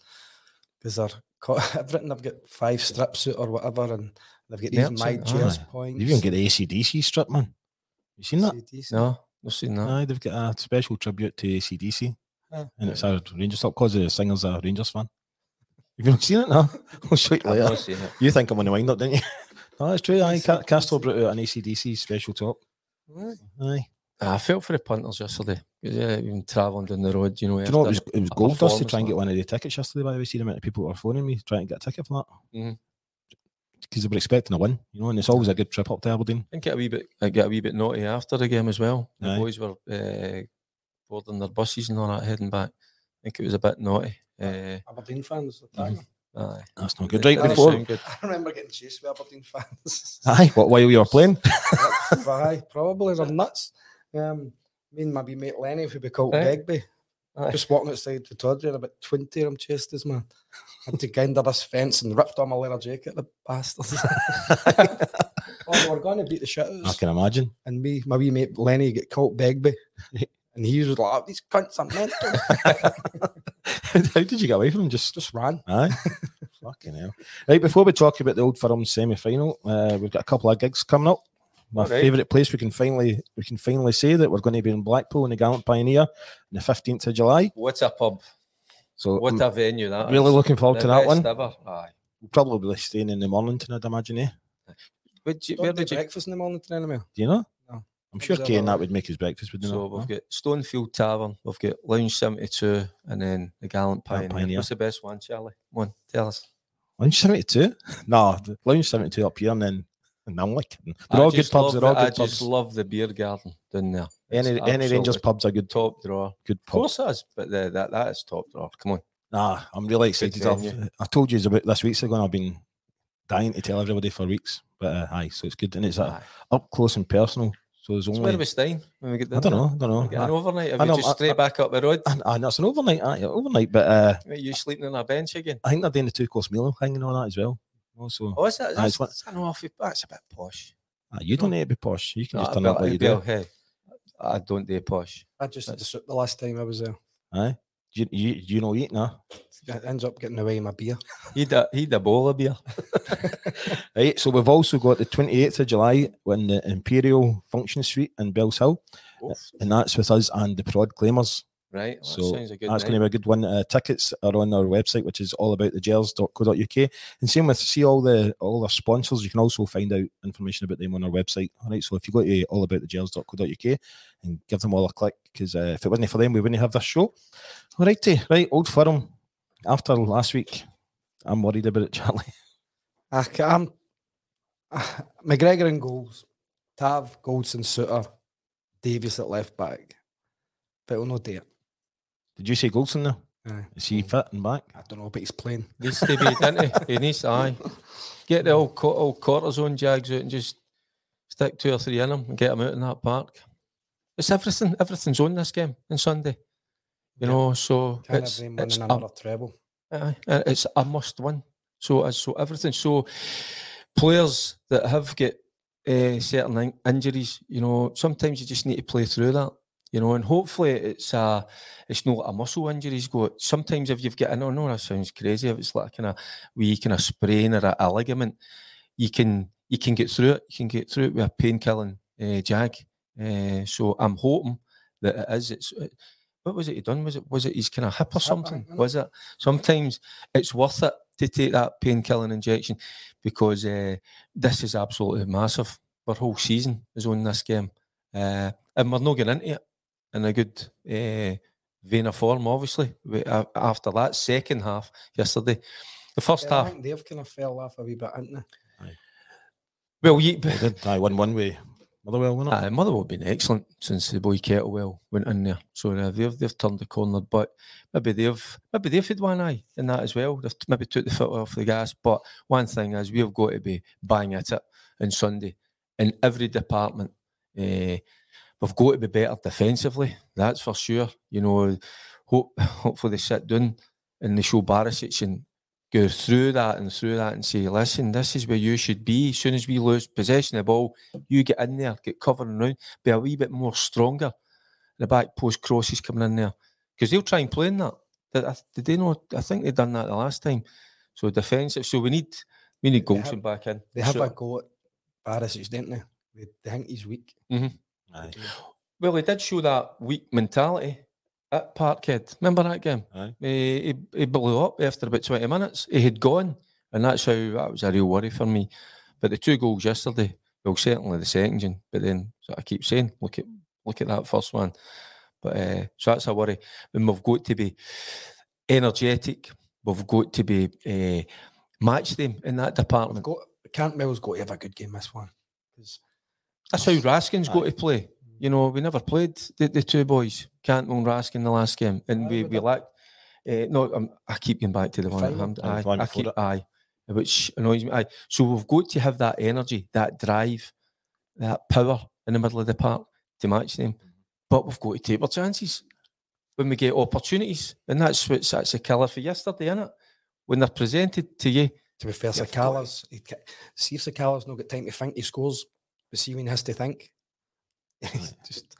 because they're caught, everything they've got five strips out or whatever, and they've got these my Merchant, cheers aye. points. You even get the ACDC strip, man. You seen that? CDs. no, not seen that. Aye, they've got a special tribute to ACDC. Ah. and it's a Rangers up because the singer's a Rangers fan. Have you not seen it? No, I'll show you I've later. not seen it. You think I'm on the wind up, don't you? no, it's true. Aye, Ca- Castore brought out an ACDC special top. Aye. Ah, I felt for the punters yesterday. Yeah, even travelling down the road, you know. Do you know it was, after it was gold dust to try and get one of the tickets yesterday? By the way, see the amount of people were phoning me trying to get a ticket for that. Mhm. Because they were expecting a win, you know, and it's always a good trip up to Aberdeen. I think get a wee bit, I get a wee bit naughty after the game as well. The Aye. boys were uh, boarding their buses and all that, heading back. I think it was a bit naughty. Uh, Aberdeen fans. attacking. Aye. That's not good. Right didn't before, good. I remember getting chased by Aberdeen fans. aye, what while you were playing? Aye, probably they're nuts. Um, me and my wee mate Lenny, if we be called Aye. Begbie, Aye. just walking outside the Tawdry, and about 20 of them chased us, man. Had to go under this fence and ripped on my leather jacket, the bastards. oh, they were going to beat the shit out of I can imagine. And me, my wee mate Lenny, get caught Begbie. and he was like, "Oh, these cunts are mental. How did you get away from him? Just, just ran. aye. Fucking hell. Right, before we talk about the Old Firm semi final, uh, we've got a couple of gigs coming up. My Alright. favourite place we can finally we can finally say that we're going to be in Blackpool in the Gallant Pioneer on the fifteenth of July. What a pub. So What I'm a venue that really is. looking forward The to that one. Ever. Aye. We'll probably be staying in the Mornington, I'd imagine. Eh? Would you, where did you? breakfast in the morning to anymore. Do you know? I'm sure Kane that would make his breakfast, wouldn't So it? we've got Stonefield Tavern, we've got Lounge 72, and then the Gallant Pioneer. Pioneer. What's the best one, Charlie? One, tell us. Lounge 72? No, Lounge 72 up here and then and I'm like kidding. I They're all good pubs. They're all the- I good just pubs. love the beer garden down there. It's Any, any Rangers pubs are good, top draw. good pubs. Of course, it is, but the, that that is top draw. Come on, Nah, I'm really excited. I've. I told you about this weeks ago and I've been dying to tell everybody for weeks. But uh, aye, so it's good. And it's uh, Aye. up close and personal. So there's So only. where are we staying when we get I don't know. I don't know. there? Get an I, overnight? Have I you know, just I- straight I- back up the road? I, I, that's an overnight. Aye, overnight. But uh, Mate, you sleeping on a bench again? I think they're doing the two course meal thing and all that as well. Also, Oh, is that? Aye, That's, it's what- that's, an awful, that's a bit posh. ah, you don't need to be posh. You can No, just turn but up like you do. hey, I don't do posh. I just had That's- to soup the last time I was there. Aye. You, you, you know eat now. It ends up getting away my beer. He'd a, he'd a bowl of beer. Right, so we've also got the 28th of July when the Imperial Function Suite in Bellshill, and that's with us and the Prod Claimers. Right, that So sounds a good that's going to be a good one. Uh, tickets are on our website, which is allaboutthegers.co.uk. And same with see all the all our sponsors. You can also find out information about them on our website. All right, so if you go to allaboutthegers.co.uk and give them all a click, because uh, if it wasn't for them, we wouldn't have this show. All righty, right, old firm. After last week, I'm worried about it, Charlie. I ca- I'm ah, McGregor in goals, Tav, Goldson, Souttar, Davies at left back. But we'll not do it. Did you say Goldson now? Aye. Is he fit and back? I don't know, but he's playing. Needs to be, doesn't he? He needs to, aye. Get the old, co- old cortisone jags out and just stick two or three in them and get them out in that park. it's everything. Everything's on this game on Sunday. You Yeah. know, so Can't it's, have them it's, a, treble. aye, uh, it's a must win. So as so everything. So players that have got uh, certain injuries, you know, sometimes you just need to play through that. You know, and hopefully it's a it's not a muscle injuries go. Sometimes if you've got I know, know that sounds crazy, if it's like kind of wee kind of sprain or a, a ligament, you can you can get through it. You can get through it with a pain killing uh, jag. Uh, so I'm hoping that it is. It's uh, what was it he done? Was it was it his kind of hip or something? Was it? Sometimes it's worth it to take that pain killing injection because uh, this is absolutely massive. Our whole season is on this game, uh, and we're not getting into it in a good uh, vein of form. Obviously, after that second half yesterday, the first Yeah, I half. think they've kind of fell off a wee bit, haven't they? Well, you, They did. I won one way. Motherwell, wasn't it? Aye, Motherwell have been excellent since the boy Kettlewell went in there. So uh, they've they've turned the corner, but maybe they've maybe they've had one eye in that as well. They've t- maybe took the foot off the gas. But one thing is we've got to be bang at it on Sunday in every department. Uh, we've got to be better defensively. That's for sure. You know, hope hopefully they sit down and they show Barisic and go through that and through that and say, listen, this is where you should be. As soon as we lose possession of the ball, you get in there, get covering around, be a wee bit more stronger. The back post crosses coming in there because they'll try and play in that. Did, did they know? I think they done that the last time. So defensive. So we need we need They Goldson back in. They have Sure. a go at Barisic, don't they? They, they think he's weak. Mm-hmm. Aye. Well, he did show that weak mentality at Parkhead. Remember that game? Aye. He, he, he blew up after about 20 minutes. He had gone, and that's how that was a real worry for me. But the two goals yesterday, well, certainly the second, one, but then so I keep saying, look at look at that first one. But uh, so that's a worry. And we've got to be energetic. We've got to be uh, match them in that department. Got, Cantwell's got to have a good game this one. 'Cause That's how Raskin's got to play. You know, we never played the, the two boys, Cantwell and Raskin, the last game, and we, we lacked. Uh, no, um, I keep going back to the one at final? Hampden. Aye, Aye, the one I keep it. aye, which annoys me. Aye. So we've got to have that energy, that drive, that power in the middle of the park to match them. But we've got to take our chances when we get opportunities, and that's what's that's a killer for yesterday, isn't it? When they're presented to you, to be fair, Sakala's, see if Sakala's not got time to think, he scores. But see when he has to think. He's just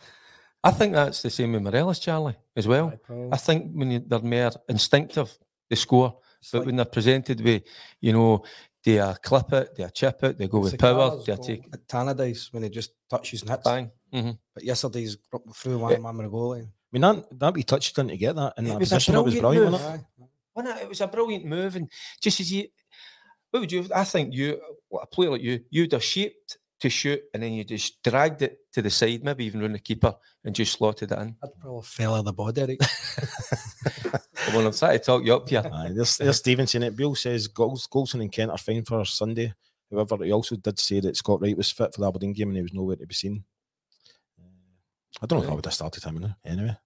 I think that's the same with Morelos, Charlie, as well. Aye, probably. I think when you, they're more instinctive, they score. It's But like when they're presented with, you know, they uh, clip it, they chip it, they go with power, Sakala's they goal take at Tannadice when he just touches and hits. bang. hmm But yesterday's gr- through one man with a goalie. I mean, that, that we touched on to get that in It that was a position. That was brilliant brilliant, move. wasn't it? Aye. Wasn't it? It was a brilliant move, and just as you, what would you? I think you, a player like you, you'd have shaped to shoot, and then you just dragged it to the side, maybe even round the keeper, and just slotted it in. I'd probably fell out of the body, Eric. Well, I'm trying to talk you up here. Aye, there's, there's Stevenson. It Bill says goals, Goldson and Kent are fine for Sunday. However, he also did say that Scott Wright was fit for the Aberdeen game and he was nowhere to be seen. Uh, I don't know if I would have started him now. Anyway,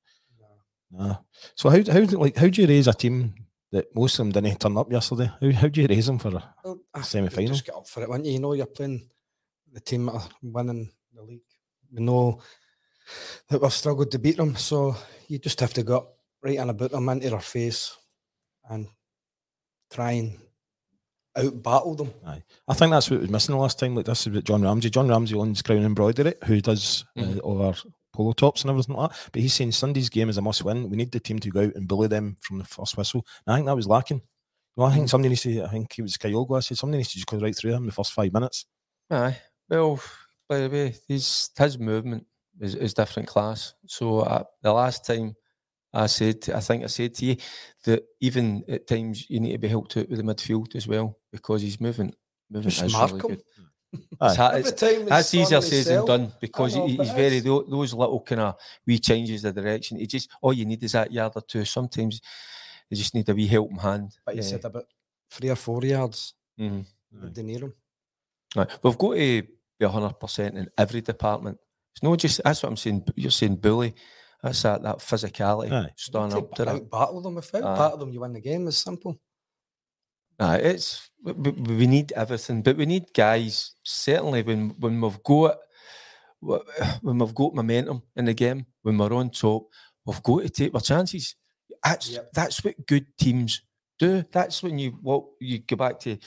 nah. So how how do- like how do you raise a team that most of them didn't turn up yesterday? How how do you raise them for a Well, Semi-final? you Just get up for it, wouldn't you? You know you're playing the team that are winning the league. We know that we've struggled to beat them, so you just have to go right in about them into their face and try and out battle them. Aye. I think that's what was missing the last time. Like this is what John Ramsey. John Ramsey owns Crown Embroidery, who does Mhm. uh, all our polo tops and everything like that. But he's saying Sunday's game is a must win. We need the team to go out and bully them from the first whistle. And I think that was lacking. Well, I think somebody needs to. I think it was Kyogo. I said somebody needs to just go right through him the first five minutes. Aye. Well, by the way, his his movement is, is different class. So uh, the last time I said, I think I said to you that even at times you need to be helped out with the midfield as well because he's moving. Moving Just is mark really good. It's, Every it's- that's easier said than done because know, he, he's very it's- those little kind of wee changes of direction. He just all you need is that yard or two. Sometimes you just need a wee helping hand. But you Yeah. said about three or four yards Mhm. would they near him. Right. We've got to be hundred percent in every department. It's not just that's what I'm saying. You're saying bully. That's that that physicality. Aye. Standing up to that. Battle them. If out Aye. battle them, you win the game. It's simple. Aye, it's we, we we need everything, but we need guys. Certainly, when when we've got when we've got momentum in the game, when we're on top, we've got to take our chances. That's Yep. that's what good teams do. That's when you what you go back to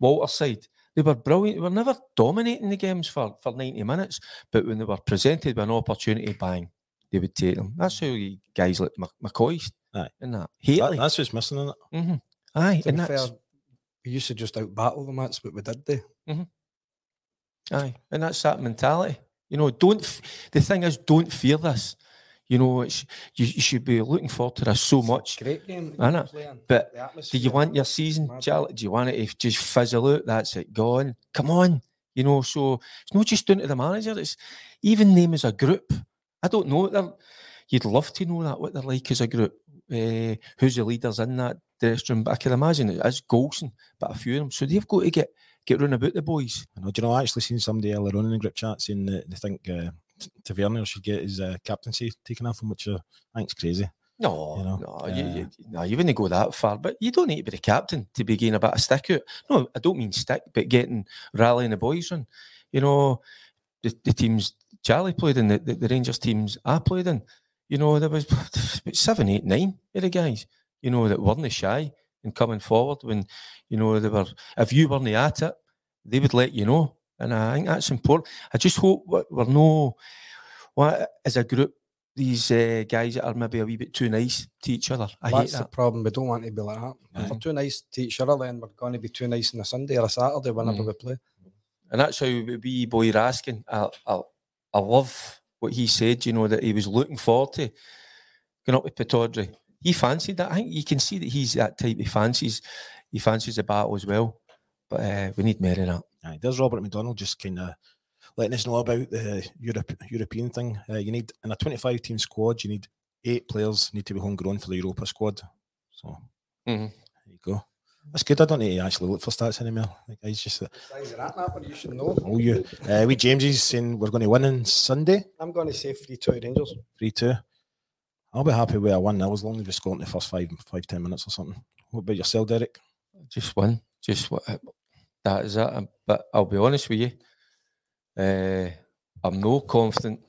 Walter's side. They were brilliant. They were never dominating the games for, for 90 minutes, but when they were presented with an opportunity, bang, they would take them. That's how you guys like Mc- McCoist Aye. and that. That- that's what's missing in it. hmm Aye, To and be that's fair, we used to just out battle them. That's what we did. There. Aye, and that's that mentality. You know, don't. f- The thing is, don't fear this. You know, it's you, you should be looking forward to this so much. Great game. I know, but Do you want your season, Mad. Charlie? Do you want it to just fizzle out? That's it, gone. Come on, you know. So it's not just down to the manager. It's even them as a group. I don't know. what they're- You'd love to know that what they're like as a group. Uh, who's the leaders in that dressing room? But I can imagine it is Goldson, but a few of them. So they've got to get get round about the boys. I know. Do you know? I actually seen somebody earlier on in the group chat saying that they think uh, T- Tavernier should get his uh, captaincy taken off him, which uh, I think's crazy. No, You know, no, uh, you, no, you wouldn't go that far. But you don't need to be the captain to be getting a bit of stick out. No, I don't mean stick, but getting rallying the boys on. You know, the, the teams Charlie played in, the, the, the Rangers teams I played in. You know, there was about seven, eight, nine of the guys. You know that weren't shy in coming forward when you know they were. If you weren't at it, they would let you know. And I think that's important. I just hope we're, no, what as a group, these uh, guys that are maybe a wee bit too nice to each other. I That's hate the problem. We don't want to be like that. If we're too nice to each other, then we're going to be too nice on a Sunday or a Saturday whenever Mm. we play. And that's how we boy Raskin, I, I, I love what he said, you know, that he was looking forward to going up with Pittodrie. He fancied that. I think you can see that he's that type. He fancies, he fancies the battle as well. But uh, we need more of that. Aye, there's Robert McDonald just kind of letting us know about the Europe, European thing. Uh, you need in a 25 team squad, you need eight players need to be homegrown for the Europa squad. So Mhm. there you go. That's good. I don't need to actually look for stats anymore. Like, guys just uh, you should know. oh you. Uh, we James is saying we're going to win on Sunday, I'm going to say 3 2 Rangers. three two. I'll be happy with a one 0 as long as we score in the first five five ten minutes or something. What about yourself, Derek? Just one. Just what that is it. Um, But I'll be honest with you. Uh, I'm no confident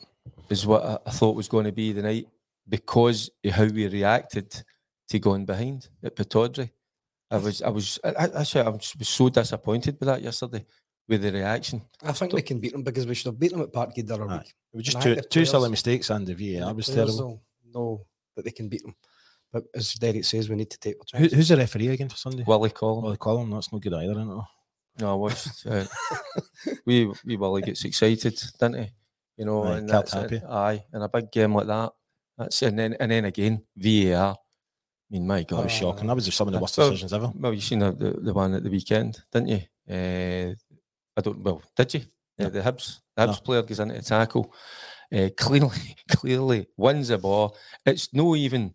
is what I, I thought was going to be the night because of how we reacted to going behind at Pittodrie. I was, I was, I, I, actually, I was so disappointed with that yesterday with the reaction. I think we can beat them because we should have beaten them at Parkhead the other Aye. week. It was just And two think two silly mistakes and the VAR The was players terrible. will know that they can beat them. But as Derek says, we need to take Who, who's the referee again for Sunday? Willie Collum. Well, they call him. That's no good either, isn't it? No, I watched. Uh, we we Willie gets excited, doesn't he? You know, Aye, and that's happy. Aye, and a big game like that. That's and then and then again VAR. I mean, my That God, was shocking. That was some of the worst Well, decisions ever. Well, you seen the, the, the one at the weekend, didn't you? Uh, I don't. Well, did you? Uh, the Hibs, the Hibs No. player goes into tackle. Uh, clearly, clearly wins the ball. It's no even.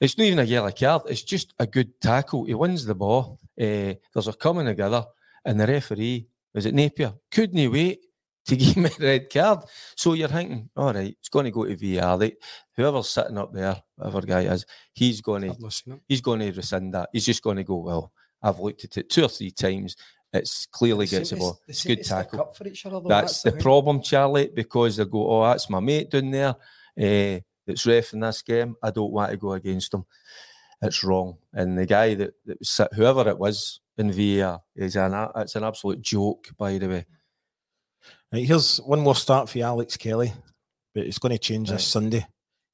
It's not even a yellow card. It's just a good tackle. He wins the ball. Uh, there's a coming together, and the referee was it Napier couldn't wait to give him a red card. So you're thinking, all right, it's going to go to VAR. They, whoever's sitting up there, whatever guy is, he's going to I've not seen it. he's going to rescind that. He's just going to go, well, I've looked at it two or three times. It's clearly They gets the to- ball. It's good tackle. up for each other. though, That's the thing. problem, Charlie, because they go, oh, that's my mate down there uh, that's ref in this game. I don't want to go against him. It's wrong. And the guy that, that was, whoever it was in VAR, is an, it's an absolute joke, by the way. Right, here's one more start for you, Alex Kelly, but it's going to change Right. this Sunday.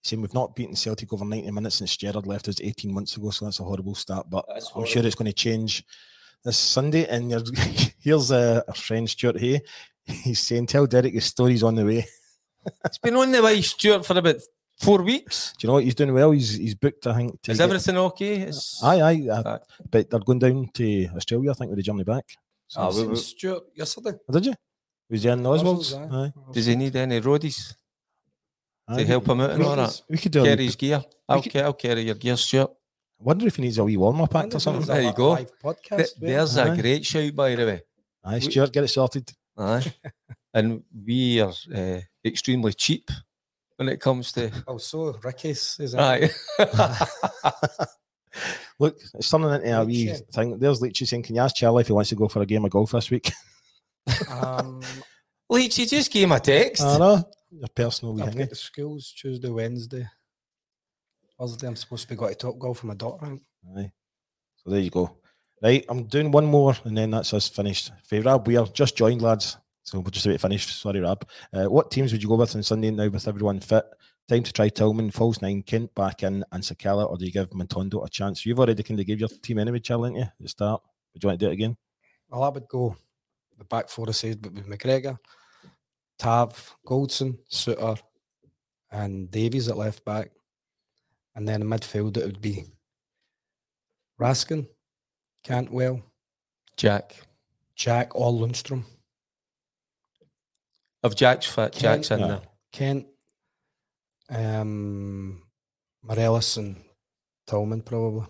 Saying we've not beaten Celtic over 90 minutes since Gerrard left us 18 months ago, so that's a horrible start. But That's I'm sure it's going to change this Sunday. And here's uh, our friend Stuart Hay. He's saying, Tell Derek his story's on the way. It's been on the way, Stuart, for about four weeks. Do you know what? He's doing well. He's he's booked, I think. to Is get- everything okay? It's, Aye, aye. uh, Aye. But they're going down to Australia, I think, with the journey back. So Ah, I we- we- Stuart yesterday. Oh, did you? Was he in Oswald's? Oswald's, Aye. Does he need any roadies aye. to help him out and all that? We could do a Carry his gear. I'll, could- ca- I'll carry your gear, Stuart. I wonder if he needs a wee warm up act or something. There you go. Podcast. Th- there's Aye. a great shout, by the way. Aye, Stuart, get it sorted. Aye. and we are uh, extremely cheap when it comes to. Oh, so Ricki's is it? Aye. Look, it's turning into a wee Leitch. thing. There's Leachy saying, Can you ask Charlie if he wants to go for a game of golf this week? Um, Leach, you just gave him a text. I know. Your personal wee I've got the schools Tuesday, Wednesday. Thursday, I'm supposed to be going to Top Golf for my daughter. out. Aye. So there you go. Right, I'm doing one more and then that's us finished. For Rab, we are just joined, lads. So we're just about to finish. Sorry, Rab. Uh, what teams would you go with on Sunday now with everyone fit? Time to try Tillman, false 9, Kent back in, and Sakala, or do you give Matondo a chance? You've already kind of gave your team anyway, Charlie, didn't you, at the start? Would you want to do it again? Well, I would go the back four I said, but with McGregor, Tav, Goldson, Souttar, and Davies at left back. And then in midfield, it would be Raskin, Cantwell, Jack. Jack, or Lundstram, If Jack's fit, Jack's in Yeah. there. Kent, um, Morelos, and Tillman, probably.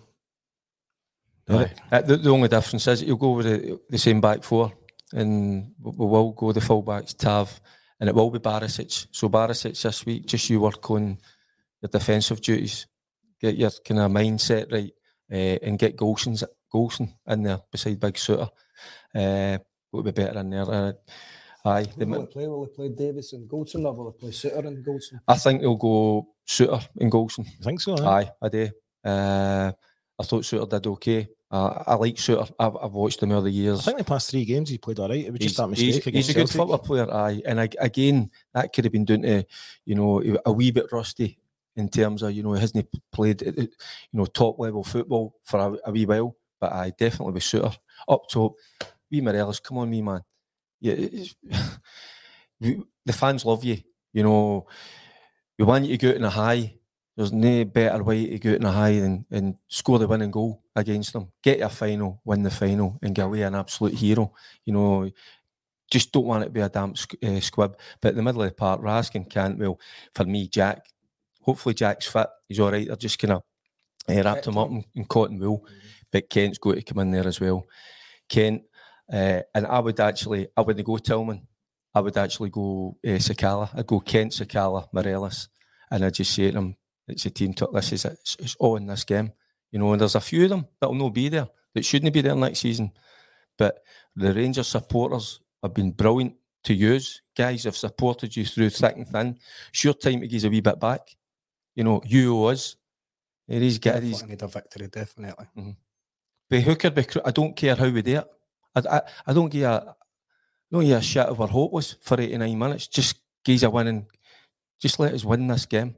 Aye. Uh, the, the only difference is you'll go with the, the same back four, and we we will go the full backs, Tav, and it will be Barisic. So Barisic this week, just you work on your defensive duties, get your kind of mindset right, uh, and get Goldson's Goldson in there beside Big Souttar. Uh, would be better in there. Uh, aye, the Will they play? Will they play Davis and Goldson, or will they play Souttar and Goldson? I think they'll go Souttar and Goldson. I think so. eh? Aye, I do. Uh, I thought Souttar did okay. Uh, I like Souttar. I've, I've watched him over the years. I think the past three games he played all right. It was just that he's, mistake he's against a good Celtic. football player, aye. And ag- again, that could have been down to, you know, a wee bit rusty in terms of, you know, he hasn't played, uh, uh, you know, top level football for a, a wee while. But I definitely with Souttar up top. Wee Morelos, come on, me man. Yeah, the fans love you. You know, we want you to go out in a high. There's no better way to go out in a high than and score the winning goal against them. Get a final, win the final, and get away an absolute hero. You know, just don't want it to be a damp uh, squib. But in the middle of the park, Raskin, Cantwell, for me, Jack. Hopefully, Jack's fit. He's all right. They're just kind of uh, wrapped him up in, in cotton wool. But Kent's got to come in there as well. Kent, uh, and I would actually, I wouldn't go Tillman. I would actually go uh, Sakala. I'd go Kent, Sakala, Morelos, and I'd just say to them, it's a team. To, this is it. It's, it's all in this game. You know, and there's a few of them that'll not be there that shouldn't be there next season. But the Rangers supporters have been brilliant to use. Guys have supported you through thick and thin. Sure time to give a wee bit back. You know, you owe us. He's got Definitely these need a victory, definitely. be hooker, be cr- I don't care how we do it. I, I, I don't give a, don't give a shit if we're hopeless for 89 minutes. Just give us a win and just let us win this game.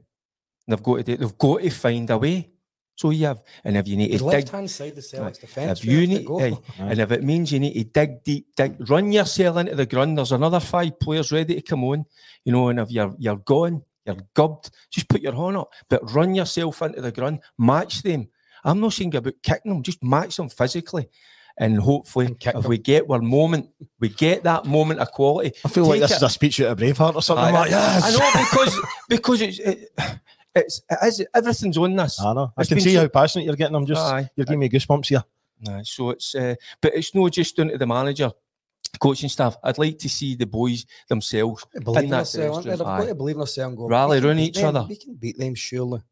And they've got to do, they've got to find a way. So you have, and if you need The to left dig, hand side of Celtic's defence. if you need, aye, and if it means you need to dig deep, dig, run yourself into the ground. There's another five players ready to come on, you know. And if you're you're gone, you're gubbed. Just put your horn up, but run yourself into the ground. Match them. I'm not saying about kicking them. Just match them physically, and hopefully, kick if them. we get our moment, we get that moment of quality. I feel like this it- is a speech out of Braveheart or something. Aye, I'm like, yes. I know because because it's it, it's it is, everything's on this. I know. I It's can see so- how passionate you're getting. I'm just, Aye. you're giving me goosebumps here. Aye, so it's uh, but it's not just down to the manager, coaching staff. I'd like to see the boys themselves believe in that ourselves, aren't they? dressing They've got to believe in ourselves and go. Rally "We can round beat each them, other." We can beat them, surely.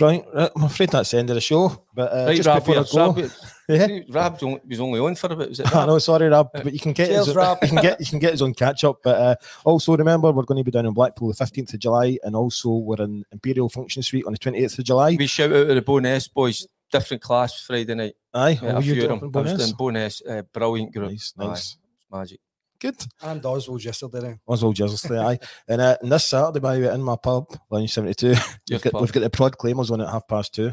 Right, right, I'm afraid that's the end of the show. But uh, Right, just Rab, before I go, Rab, Yeah. Rab was only on for a bit. Was it? I know, sorry, Rab, but you can get Cheers, his, Rab. you can get you can get his own catch up. But uh, also remember, we're going to be down in Blackpool the fifteenth of July, and also we're in Imperial Function Suite on the twenty eighth of July. We shout out to the Bonus boys. Different class Friday night. Aye, Yeah, oh, a you few do of it them. from Bonus? Bonus. Uh, brilliant group. Nice, nice, it's magic. Good. And Oswald yesterday. then. Oswald Jersey, aye. And, uh, and this Saturday, by the way, in my pub, Lounge seventy two, we've got, pub. we've got the Prod Claimers on at half past two.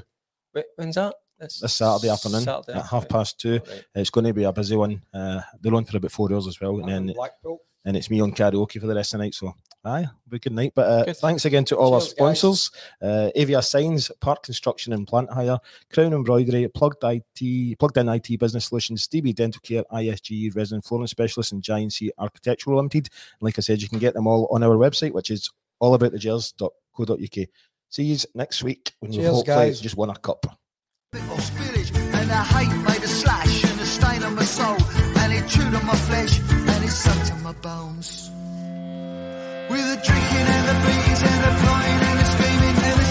Wait, when's that? That's This Saturday afternoon Saturday at half past two. Right. It's going to be a busy one. Uh, they're on for about four hours as well, and And then Blackpool. and it's me on karaoke for the rest of the night. So, aye, be a good night. But uh, Good. thanks again to all our Cheers, guys. sponsors: uh, Avia Signs, Park Construction and Plant Hire, Crown Embroidery, Plugged IT, Plugdin IT Business Solutions, DB Dental Care, ISG Resin Flooring Specialists, and J&C Architectural Limited. And like I said, you can get them all on our website, which is allaboutthegers.co.uk. See you next week when we Cheers, hopefully guys. just won a cup. bit of spillage and the hate made a and a stain on my soul and it chewed and my screaming and it